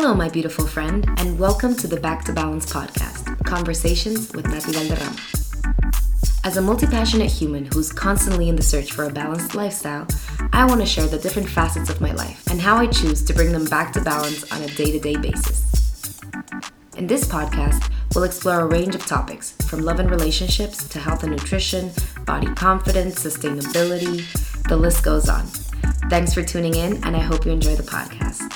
Hello, my beautiful friend, and welcome to the Back to Balance podcast Conversations with Nati Valderrama. As a multi passionate human who's constantly in the search for a balanced lifestyle, I want to share the different facets of my life and how I choose to bring them back to balance on a day to day basis. In this podcast, we'll explore a range of topics from love and relationships to health and nutrition, body confidence, sustainability, the list goes on. Thanks for tuning in, and I hope you enjoy the podcast.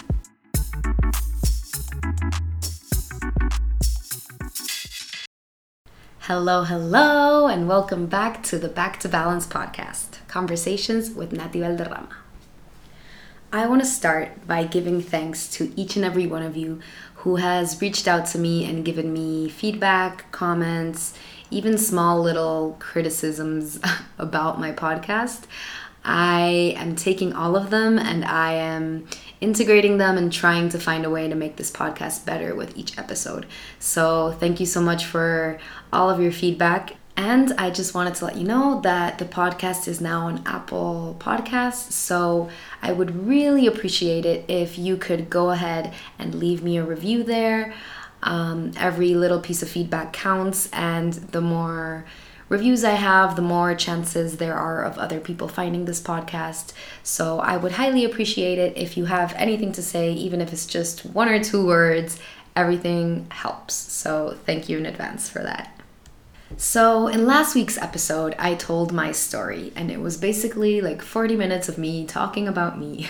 Hello, hello, and welcome back to the Back to Balance podcast Conversations with Nati Valderrama. I want to start by giving thanks to each and every one of you who has reached out to me and given me feedback, comments, even small little criticisms about my podcast. I am taking all of them and I am integrating them and trying to find a way to make this podcast better with each episode. So, thank you so much for all of your feedback. And I just wanted to let you know that the podcast is now on Apple Podcasts. So I would really appreciate it if you could go ahead and leave me a review there. Um, every little piece of feedback counts, and the more reviews I have, the more chances there are of other people finding this podcast. So I would highly appreciate it if you have anything to say, even if it's just one or two words. Everything helps. So thank you in advance for that. So, in last week's episode, I told my story, and it was basically like 40 minutes of me talking about me.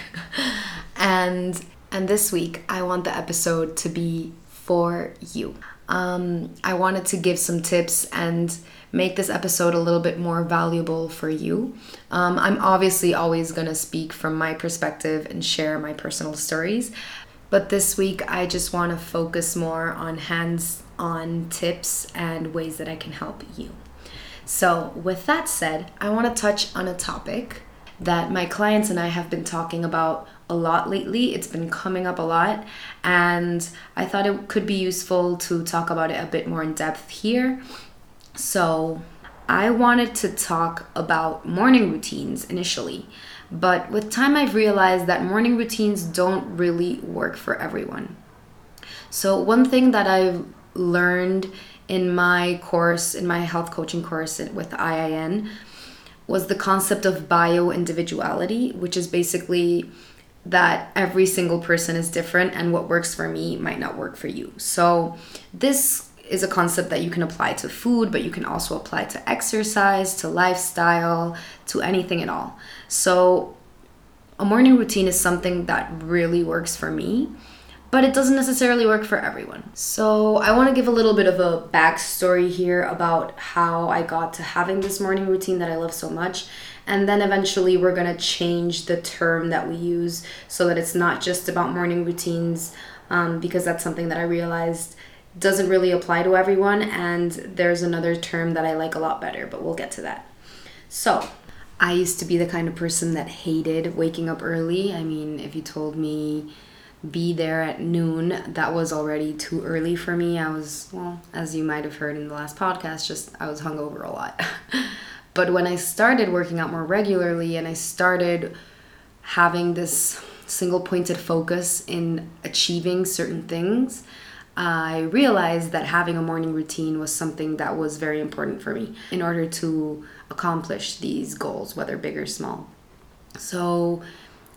and and this week, I want the episode to be for you. Um, I wanted to give some tips and make this episode a little bit more valuable for you. Um, I'm obviously always going to speak from my perspective and share my personal stories, but this week I just want to focus more on hands on tips and ways that I can help you. So, with that said, I want to touch on a topic that my clients and I have been talking about a lot lately. It's been coming up a lot, and I thought it could be useful to talk about it a bit more in depth here. So, I wanted to talk about morning routines initially, but with time, I've realized that morning routines don't really work for everyone. So, one thing that I've learned in my course, in my health coaching course with IIN, was the concept of bio individuality, which is basically that every single person is different and what works for me might not work for you. So, this is a concept that you can apply to food, but you can also apply to exercise, to lifestyle, to anything at all. So, a morning routine is something that really works for me but it doesn't necessarily work for everyone. So, I want to give a little bit of a backstory here about how I got to having this morning routine that I love so much. And then eventually, we're going to change the term that we use so that it's not just about morning routines, um, because that's something that I realized doesn't really apply to everyone. And there's another term that I like a lot better, but we'll get to that. So, I used to be the kind of person that hated waking up early. I mean, if you told me, be there at noon. That was already too early for me. I was, well, as you might have heard in the last podcast, just I was hungover a lot. but when I started working out more regularly and I started having this single pointed focus in achieving certain things, I realized that having a morning routine was something that was very important for me in order to accomplish these goals, whether big or small. So,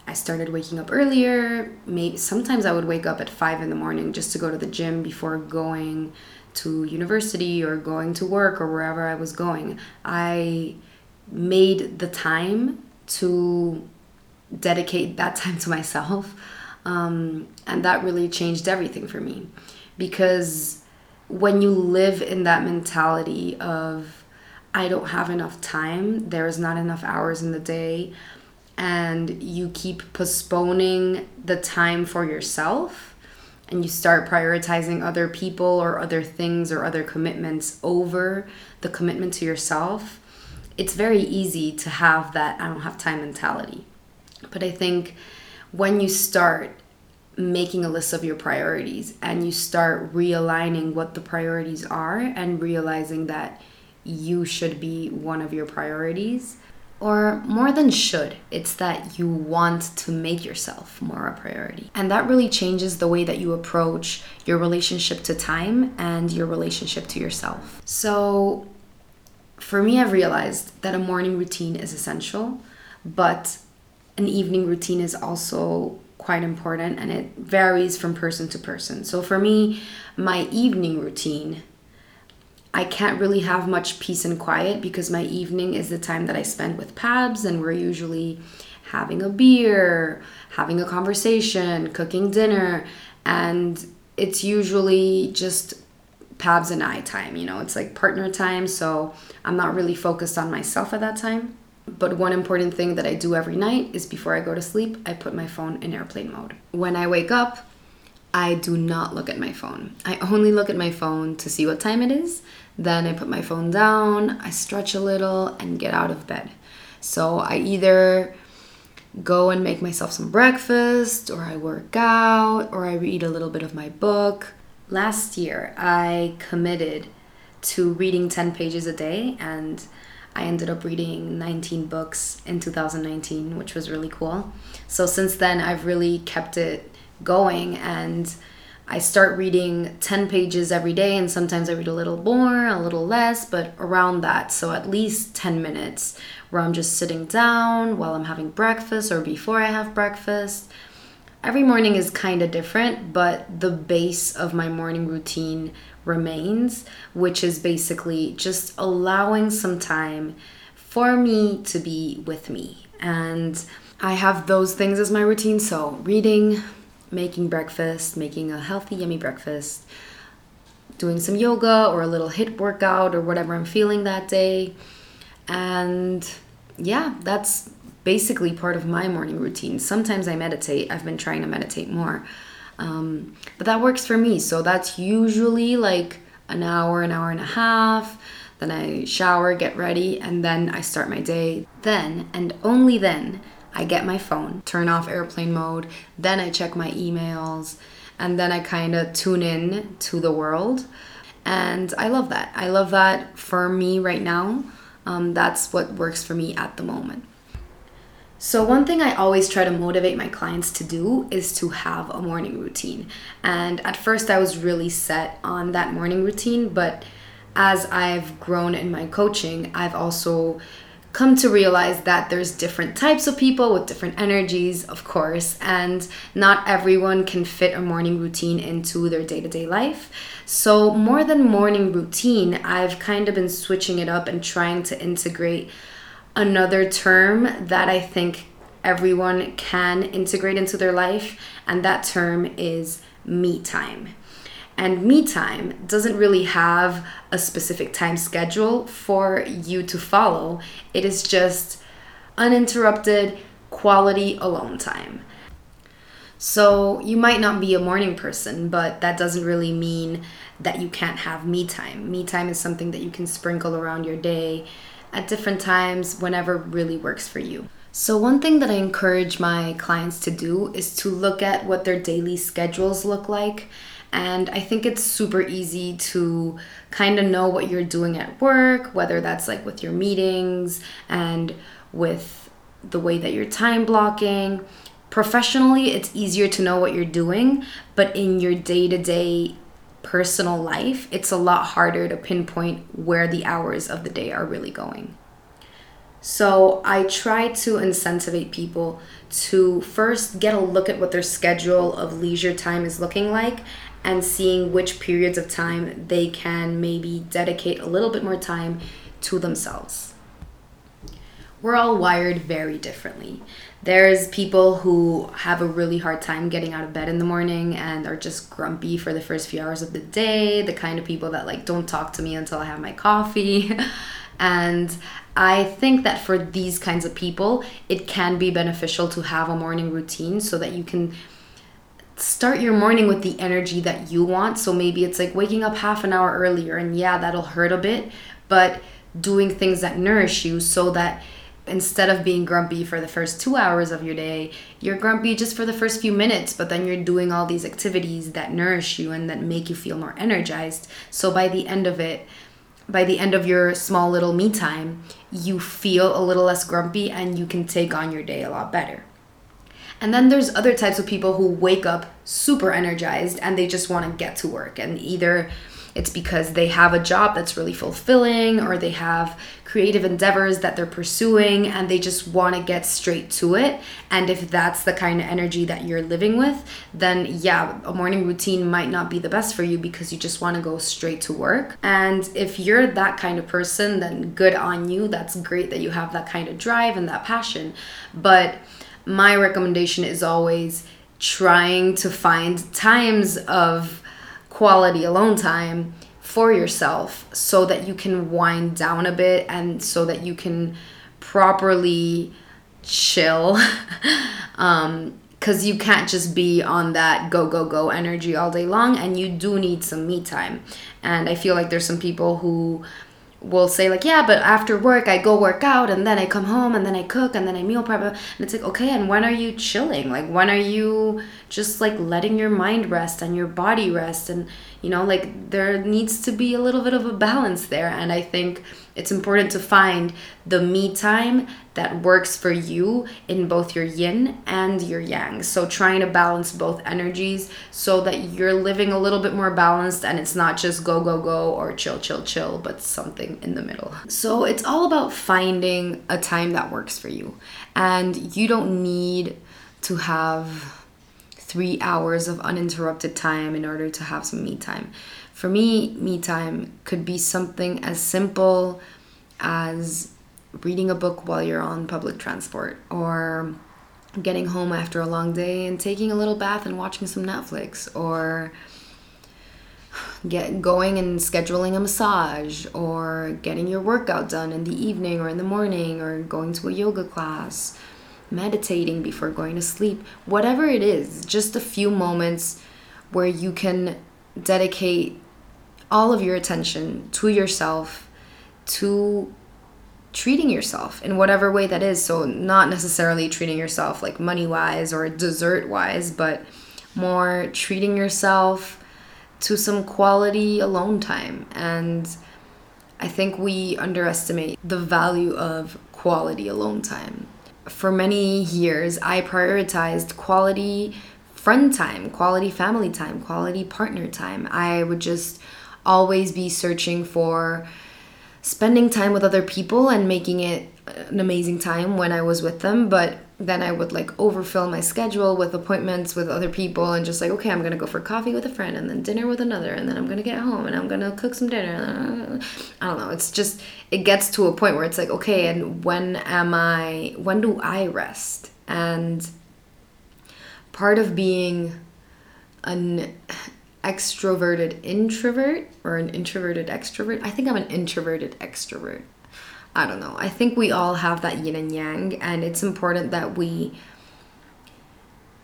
I started waking up earlier. Maybe sometimes I would wake up at five in the morning just to go to the gym before going to university or going to work or wherever I was going. I made the time to dedicate that time to myself. Um, and that really changed everything for me because when you live in that mentality of I don't have enough time, there's not enough hours in the day, and you keep postponing the time for yourself and you start prioritizing other people or other things or other commitments over the commitment to yourself, it's very easy to have that I don't have time mentality. But I think when you start making a list of your priorities and you start realigning what the priorities are and realizing that you should be one of your priorities, or more than should, it's that you want to make yourself more a priority. And that really changes the way that you approach your relationship to time and your relationship to yourself. So, for me, I've realized that a morning routine is essential, but an evening routine is also quite important and it varies from person to person. So, for me, my evening routine I can't really have much peace and quiet because my evening is the time that I spend with Pabs, and we're usually having a beer, having a conversation, cooking dinner, and it's usually just Pabs and I time, you know, it's like partner time, so I'm not really focused on myself at that time. But one important thing that I do every night is before I go to sleep, I put my phone in airplane mode. When I wake up, I do not look at my phone. I only look at my phone to see what time it is then I put my phone down, I stretch a little, and get out of bed. So I either go and make myself some breakfast, or I work out, or I read a little bit of my book. Last year, I committed to reading 10 pages a day, and I ended up reading 19 books in 2019, which was really cool. So since then, I've really kept it going and I start reading 10 pages every day, and sometimes I read a little more, a little less, but around that. So at least 10 minutes where I'm just sitting down while I'm having breakfast or before I have breakfast. Every morning is kind of different, but the base of my morning routine remains, which is basically just allowing some time for me to be with me. And I have those things as my routine. So, reading, making breakfast, making a healthy, yummy breakfast, doing some yoga or a little HIIT workout or whatever I'm feeling that day. And yeah, that's basically part of my morning routine. Sometimes I meditate. I've been trying to meditate more. Um, but that works for me. So that's usually like an hour, an hour and a half. Then I shower, get ready, and then I start my day. Then and only then I get my phone, turn off airplane mode, then I check my emails, and then I kind of tune in to the world. And I love that. I love that for me right now. Um, that's what works for me at the moment. So, one thing I always try to motivate my clients to do is to have a morning routine. And at first, I was really set on that morning routine, but as I've grown in my coaching, I've also come to realize that there's different types of people with different energies, of course, and not everyone can fit a morning routine into their day to day life. So, more than morning routine, I've kind of been switching it up and trying to integrate another term that I think everyone can integrate into their life, and that term is me time. And me time doesn't really have a specific time schedule for you to follow. It is just uninterrupted quality alone time. So you might not be a morning person, but that doesn't really mean that you can't have me time. Me time is something that you can sprinkle around your day at different times whenever really works for you. So, one thing that I encourage my clients to do is to look at what their daily schedules look like and I think it's super easy to kind of know what you're doing at work, whether that's like with your meetings and with the way that you're time blocking. Professionally, it's easier to know what you're doing, but in your day to day personal life, it's a lot harder to pinpoint where the hours of the day are really going. So I try to incentivize people to first get a look at what their schedule of leisure time is looking like and seeing which periods of time they can maybe dedicate a little bit more time to themselves. We're all wired very differently. There's people who have a really hard time getting out of bed in the morning and are just grumpy for the first few hours of the day, the kind of people that like don't talk to me until I have my coffee. and I think that for these kinds of people, it can be beneficial to have a morning routine so that you can start your morning with the energy that you want. So maybe it's like waking up half an hour earlier, and yeah, that'll hurt a bit, but doing things that nourish you so that instead of being grumpy for the first two hours of your day, you're grumpy just for the first few minutes, but then you're doing all these activities that nourish you and that make you feel more energized. So by the end of it, by the end of your small little me time, you feel a little less grumpy and you can take on your day a lot better. And then there's other types of people who wake up super energized and they just want to get to work and either it's because they have a job that's really fulfilling or they have creative endeavors that they're pursuing and they just want to get straight to it. And if that's the kind of energy that you're living with, then yeah, a morning routine might not be the best for you because you just want to go straight to work. And if you're that kind of person, then good on you. That's great that you have that kind of drive and that passion. But my recommendation is always trying to find times of quality alone time for yourself so that you can wind down a bit and so that you can properly chill. Um because you can't just be on that go go go energy all day long and you do need some me time. And i feel like there's some people who will say like yeah but after work i go work out and then i come home and then i cook and then i meal prep. And it's like okay and when are you chilling? Like when are you just like letting your mind rest and your body rest? And you know like there needs to be a little bit of a balance there. And i think it's important to find the me time that works for you in both your yin and your yang. So, trying to balance both energies so that you're living a little bit more balanced and it's not just go, go, go or chill, chill, chill, but something in the middle. So, it's all about finding a time that works for you. And you don't need to have three hours of uninterrupted time in order to have some me time. For me, me time could be something as simple as reading a book while you're on public transport or getting home after a long day and taking a little bath and watching some Netflix or get going and scheduling a massage or getting your workout done in the evening or in the morning or going to a yoga class meditating before going to sleep whatever it is just a few moments where you can dedicate all of your attention to yourself to treating yourself in whatever way that is. So, not necessarily treating yourself like money wise or dessert wise, but more treating yourself to some quality alone time. And I think we underestimate the value of quality alone time. For many years, I prioritized quality friend time, quality family time, quality partner time. I would just always be searching for spending time with other people and making it an amazing time when I was with them, but then I would like overfill my schedule with appointments with other people and just like, okay, I'm gonna go for coffee with a friend and then dinner with another, and then I'm gonna get home and I'm gonna cook some dinner. I don't know. It's just, it gets to a point where it's like, okay, and when am I, when do I rest? And part of being an extroverted introvert or an introverted extrovert. I think I'm an introverted extrovert. I don't know. I think we all have that yin and yang and it's important that we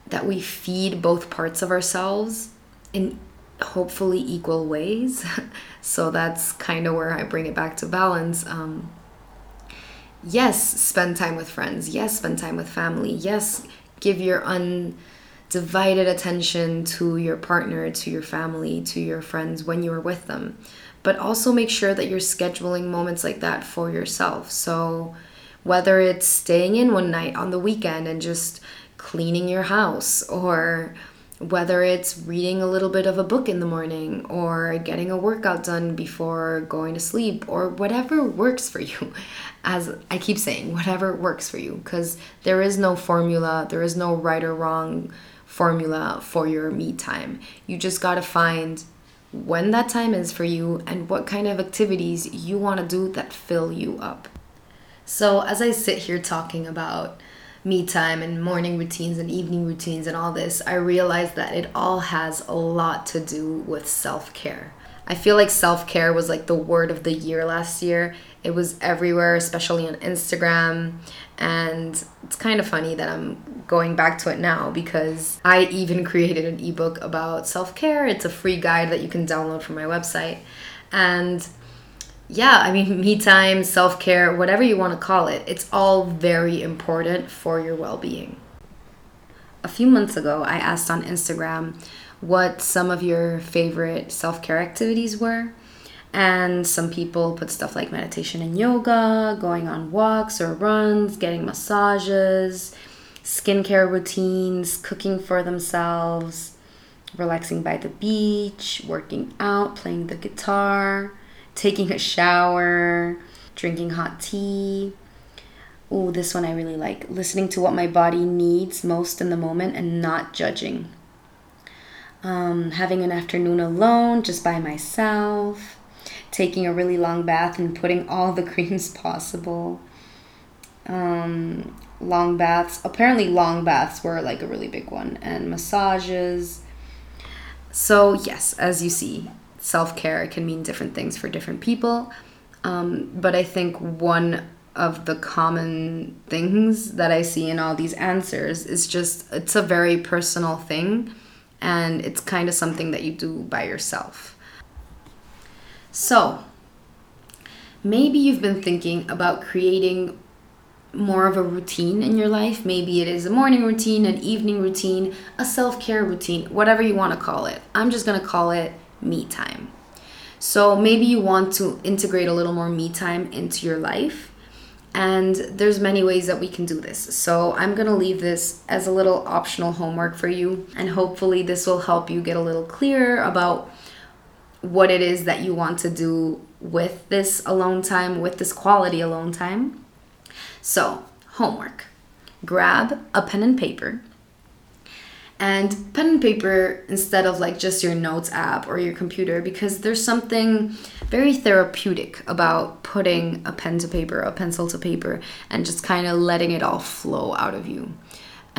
that we feed both parts of ourselves in hopefully equal ways. so that's kind of where I bring it back to balance. Um, yes, spend time with friends. Yes, spend time with family. Yes, give your un divided attention to your partner, to your family, to your friends when you are with them. But also make sure that you're scheduling moments like that for yourself. So, whether it's staying in one night on the weekend and just cleaning your house, or whether it's reading a little bit of a book in the morning, or getting a workout done before going to sleep, or whatever works for you. As I keep saying, whatever works for you, because there is no formula, there is no right or wrong formula for your me time. You just got to find when that time is for you and what kind of activities you want to do that fill you up. So, as I sit here talking about me time and morning routines and evening routines and all this, I realize that it all has a lot to do with self care. I feel like self care was like the word of the year last year. It was everywhere, especially on Instagram. And it's kind of funny that I'm going back to it now because I even created an ebook about self care. It's a free guide that you can download from my website. And yeah, I mean, me time, self care, whatever you want to call it, it's all very important for your well being. A few months ago, I asked on Instagram what some of your favorite self care activities were. And some people put stuff like meditation and yoga, going on walks or runs, getting massages, skincare routines, cooking for themselves, relaxing by the beach, working out, playing the guitar, taking a shower, drinking hot tea. Oh, this one I really like. Listening to what my body needs most in the moment and not judging. Um, having an afternoon alone just by myself taking a really long bath and putting all the creams possible. Um, long baths. Apparently, long baths were like a really big one, and massages. So, yes, as you see, self care can mean different things for different people. Um, but I think one of the common things that I see in all these answers is just it's a very personal thing and it's kind of something that you do by yourself. So, maybe you've been thinking about creating more of a routine in your life. Maybe it is a morning routine, an evening routine, a self care routine, whatever you want to call it. I'm just going to call it me time. So maybe you want to integrate a little more me time into your life. And there's many ways that we can do this. So I'm going to leave this as a little optional homework for you and hopefully this will help you get a little clearer about what it is that you want to do with this alone time, with this quality alone time. So, homework grab a pen and paper. And pen and paper instead of like just your notes app or your computer, because there's something very therapeutic about putting a pen to paper, a pencil to paper, and just kind of letting it all flow out of you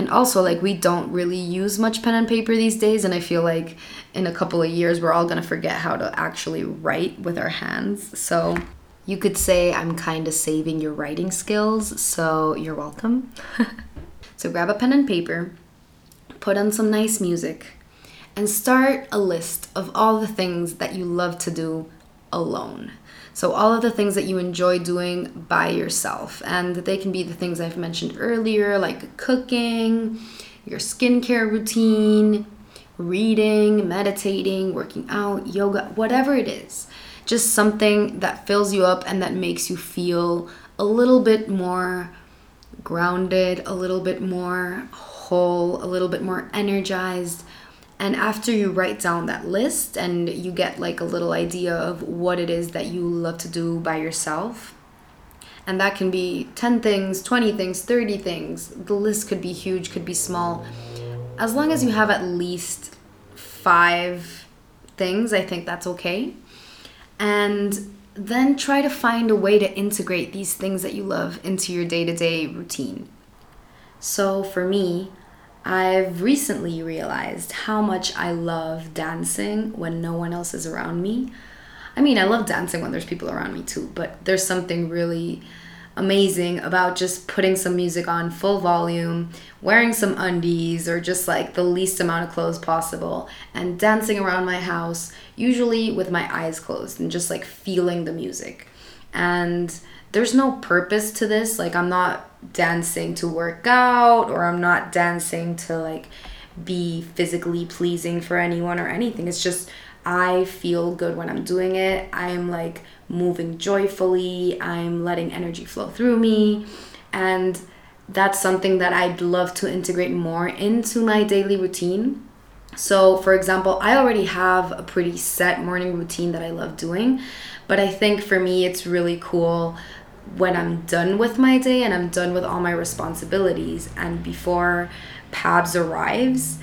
and also like we don't really use much pen and paper these days and i feel like in a couple of years we're all going to forget how to actually write with our hands. So you could say i'm kind of saving your writing skills so you're welcome. So grab a pen and paper put on some nice music and start a list of all the things that you love to do alone so, all of the things that you enjoy doing by yourself, and they can be the things I've mentioned earlier, like cooking, your skincare routine, reading, meditating, working out, yoga, whatever it is. Just something that fills you up and that makes you feel a little bit more grounded, a little bit more whole, a little bit more energized and after you write down that list and you get like a little idea of what it is that you love to do by yourself, and that can be 10 things, 20 things, 30 things. The list could be huge, could be small. As long as you have at least five things, I think that's okay. And then try to find a way to integrate these things that you love into your day to day routine. So for me, I've recently realized how much I love dancing when no one else is around me. I mean, I love dancing when there's people around me too, but there's something really amazing about just putting some music on full volume, wearing some undies or just like the least amount of clothes possible, and dancing around my house, usually with my eyes closed and just like feeling the music. And there's no purpose to this. Like, I'm not dancing to work out or I'm not dancing to like be physically pleasing for anyone or anything. It's just I feel good when I'm doing it. I'm like moving joyfully. I'm letting energy flow through me. And that's something that I'd love to integrate more into my daily routine. So, for example, I already have a pretty set morning routine that I love doing, but I think for me it's really cool when I'm done with my day and I'm done with all my responsibilities and before Pabs arrives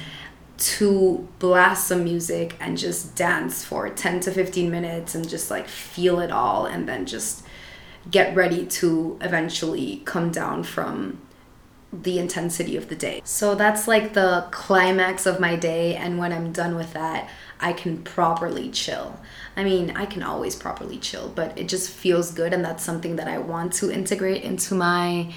to blast some music and just dance for 10 to 15 minutes and just like feel it all and then just get ready to eventually come down from the intensity of the day. So that's like the climax of my day and when I'm done with that, I can properly chill. I mean, I can always properly chill, but it just feels good, and that's something that I want to integrate into my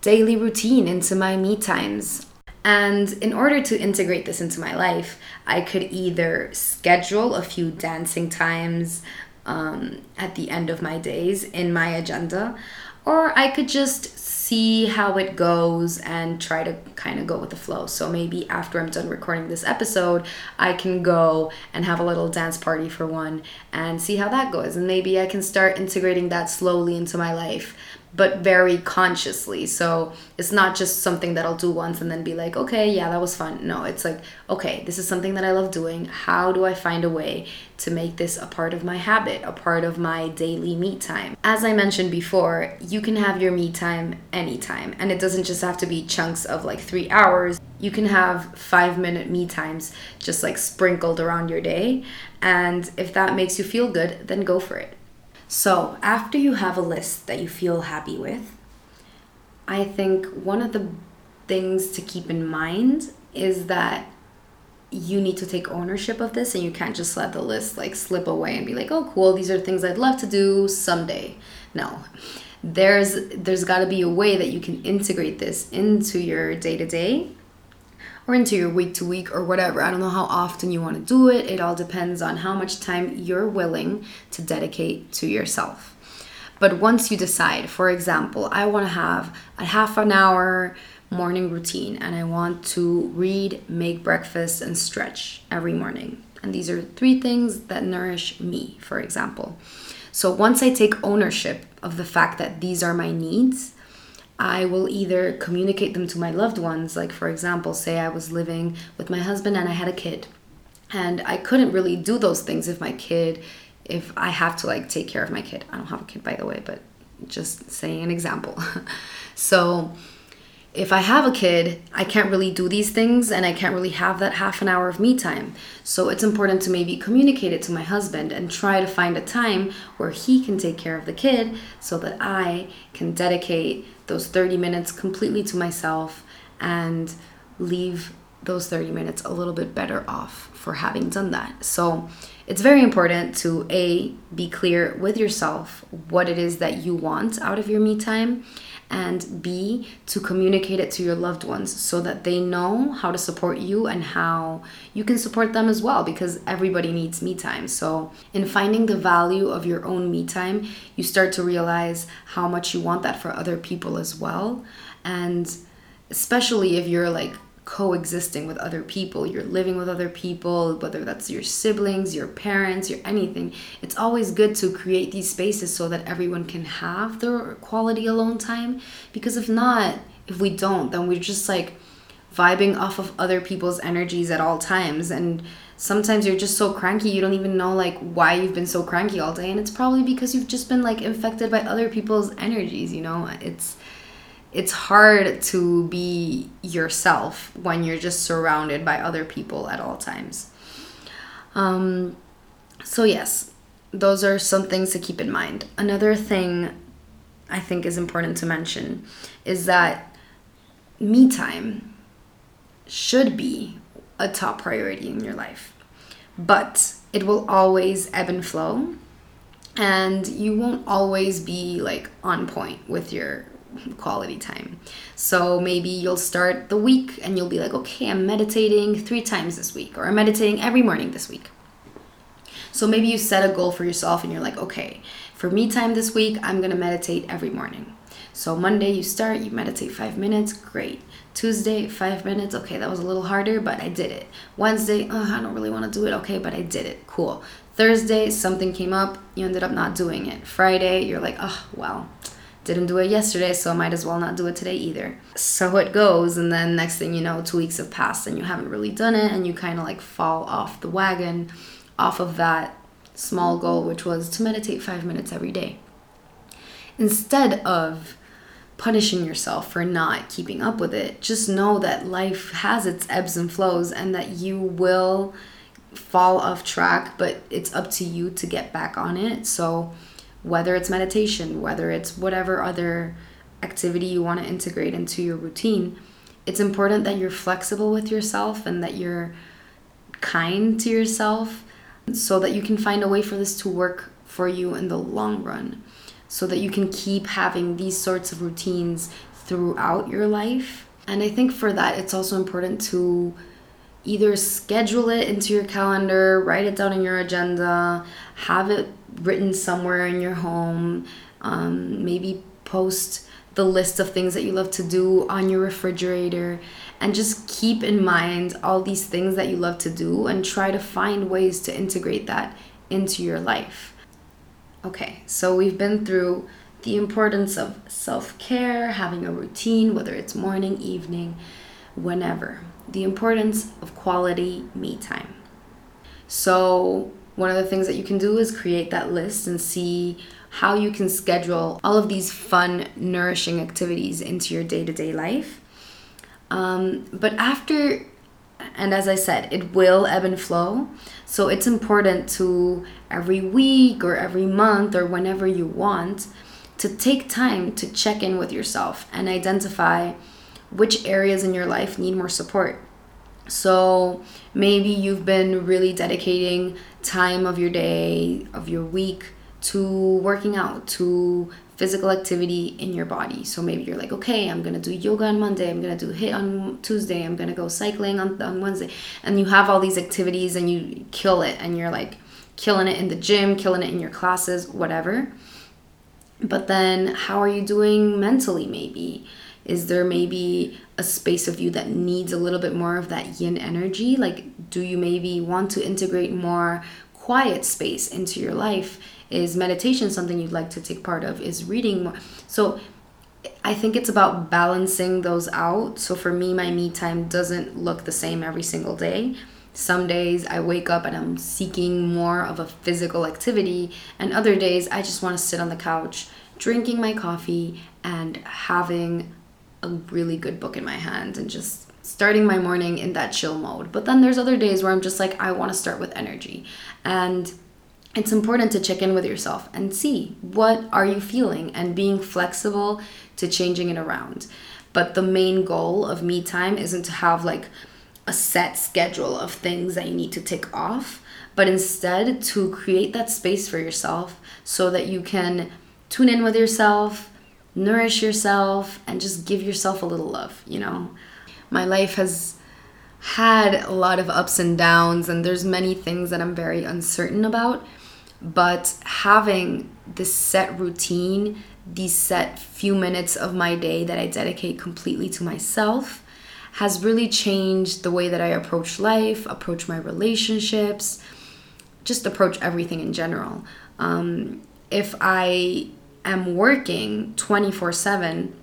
daily routine, into my me times. And in order to integrate this into my life, I could either schedule a few dancing times um, at the end of my days in my agenda, or I could just see how it goes and try to kind of go with the flow. So maybe after I'm done recording this episode, I can go and have a little dance party for one and see how that goes. And maybe I can start integrating that slowly into my life but very consciously. So it's not just something that I'll do once and then be like, okay, yeah, that was fun. No, it's like, okay, this is something that I love doing. How do I find a way to make this a part of my habit, a part of my daily me time? As I mentioned before, you can have your me time anytime, and it doesn't just have to be chunks of like three hours. You can have five minute me times just like sprinkled around your day. And if that makes you feel good, then go for it. So, after you have a list that you feel happy with, I think one of the things to keep in mind is that you need to take ownership of this and you can't just let the list like slip away and be like, "Oh, cool, these are things I'd love to do someday." No. There's there's got to be a way that you can integrate this into your day-to-day or into your week to week or whatever. I don't know how often you want to do it. It all depends on how much time you're willing to dedicate to yourself. But once you decide, for example, I want to have a half an hour morning routine and I want to read, make breakfast, and stretch every morning. And these are three things that nourish me, for example. So once I take ownership of the fact that these are my needs, I will either communicate them to my loved ones. Like, for example, say I was living with my husband and I had a kid, and I couldn't really do those things if my kid, if I have to like take care of my kid. I don't have a kid, by the way, but just saying an example. so, if I have a kid, I can't really do these things and I can't really have that half an hour of me time. So it's important to maybe communicate it to my husband and try to find a time where he can take care of the kid so that I can dedicate those 30 minutes completely to myself and leave those 30 minutes a little bit better off for having done that. So it's very important to A, be clear with yourself what it is that you want out of your me time and B, to communicate it to your loved ones so that they know how to support you and how you can support them as well because everybody needs me time. So, in finding the value of your own me time, you start to realize how much you want that for other people as well. And especially if you're like coexisting with other people, you're living with other people, whether that's your siblings, your parents, your anything. It's always good to create these spaces so that everyone can have their quality alone time because if not, if we don't, then we're just like vibing off of other people's energies at all times. And sometimes you're just so cranky you don't even know like why you've been so cranky all day. And it's probably because you've just been like infected by other people's energies you know? It's it's hard to be yourself when you're just surrounded by other people at all times. Um, so, yes, those are some things to keep in mind. Another thing I think is important to mention is that me time should be a top priority in your life, but it will always ebb and flow and you won't always be like on point with your quality time. So maybe you'll start the week and you'll be like, okay, I'm meditating three times this week, or I'm meditating every morning this week. So maybe you set a goal for yourself and you're like, okay, for me time this week, I'm gonna meditate every morning. So Monday you start, you meditate five minutes, great. Tuesday, five minutes, okay, that was a little harder, but I did it. Wednesday, oh, I don't really wanna do it, okay, but I did it, cool. Thursday, something came up, you ended up not doing it. Friday, you're like, oh, well, didn't do it yesterday, so I might as well not do it today either. So it goes, and then next thing you know, two weeks have passed and you haven't really done it, and you kind of like fall off the wagon off of that small goal, which was to meditate five minutes every day. Instead of punishing yourself for not keeping up with it, just know that life has its ebbs and flows and that you will fall off track, but it's up to you to get back on it. So, whether it's meditation, whether it's whatever other activity you want to integrate into your routine, it's important that you're flexible with yourself and that you're kind to yourself so that you can find a way for this to work for you in the long run. So that you can keep having these sorts of routines throughout your life. And I think for that, it's also important to either schedule it into your calendar, write it down in your agenda, have it written somewhere in your home, um, maybe post the list of things that you love to do on your refrigerator and just keep in mind all these things that you love to do and try to find ways to integrate that into your life. Okay, so we've been through the importance of self care, having a routine, whether it's morning, evening, whenever, the importance of quality me time. So, one of the things that you can do is create that list and see how you can schedule all of these fun, nourishing activities into your day to day life. Um, but after, and as I said, it will ebb and flow. So it's important to every week or every month or whenever you want to take time to check in with yourself and identify which areas in your life need more support. So maybe you've been really dedicating time of your day, of your week to working out, to physical activity in your body. So maybe you're like, okay, I'm gonna do yoga on Monday, I'm gonna do HIIT on Tuesday, I'm gonna go cycling on, on Wednesday. And you have all these activities and you kill it and you're like killing it in the gym, killing it in your classes, whatever. But then how are you doing mentally, maybe? Is there maybe a space of you that needs a little bit more of that yin energy? Like, do you maybe want to integrate more quiet space into your life? Is meditation something you'd like to take part of? Is reading more? So, I think it's about balancing those out. So, for me, my me time doesn't look the same every single day. Some days I wake up and I'm seeking more of a physical activity, and other days I just want to sit on the couch drinking my coffee and having a really good book in my hand and just starting my morning in that chill mode. But then there's other days where I'm just like, I want to start with energy. And it's important to check in with yourself and see what are you feeling and being flexible to changing it around. But the main goal of me time isn't to have like a set schedule of things that you need to tick off, but instead to create that space for yourself so that you can tune in with yourself, nourish yourself and just give yourself a little love, you know. My life has had a lot of ups and downs and there's many things that I'm very uncertain about, but having this set routine, these set few minutes of my day that I dedicate completely to myself has really changed the way that I approach life, approach my relationships, just approach everything in general. Um, if I am working 24 7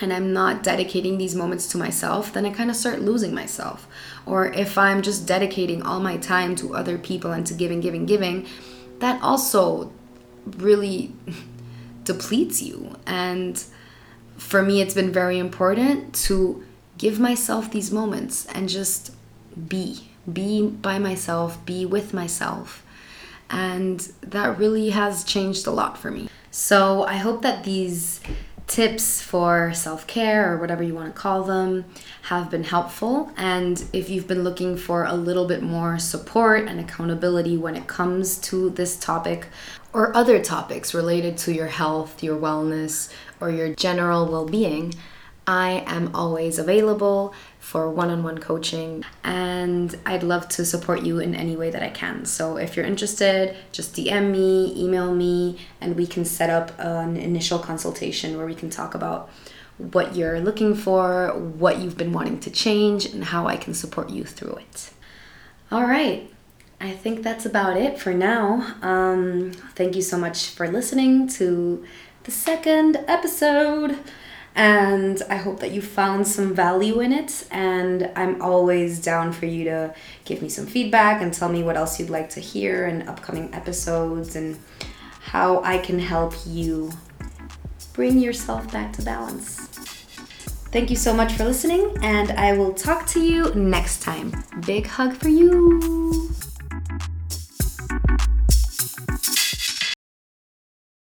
and I'm not dedicating these moments to myself, then I kind of start losing myself. Or if I'm just dedicating all my time to other people and to giving, giving, giving, that also really depletes you. And for me, it's been very important to give myself these moments and just be, be by myself, be with myself. And that really has changed a lot for me. So I hope that these tips for self care or whatever you want to call them have been helpful. And if you've been looking for a little bit more support and accountability when it comes to this topic or other topics related to your health, your wellness, or your general well being, I am always available for one on one coaching and I'd love to support you in any way that I can. So if you're interested, just DM me, email me, and we can set up an initial consultation where we can talk about what you're looking for, what you've been wanting to change, and how I can support you through it. All right. I think that's about it for now. Um, thank you so much for listening to the second episode and I hope that you found some value in it. And I'm always down for you to give me some feedback and tell me what else you'd like to hear in upcoming episodes and how I can help you bring yourself back to balance. Thank you so much for listening, and I will talk to you next time. Big hug for you.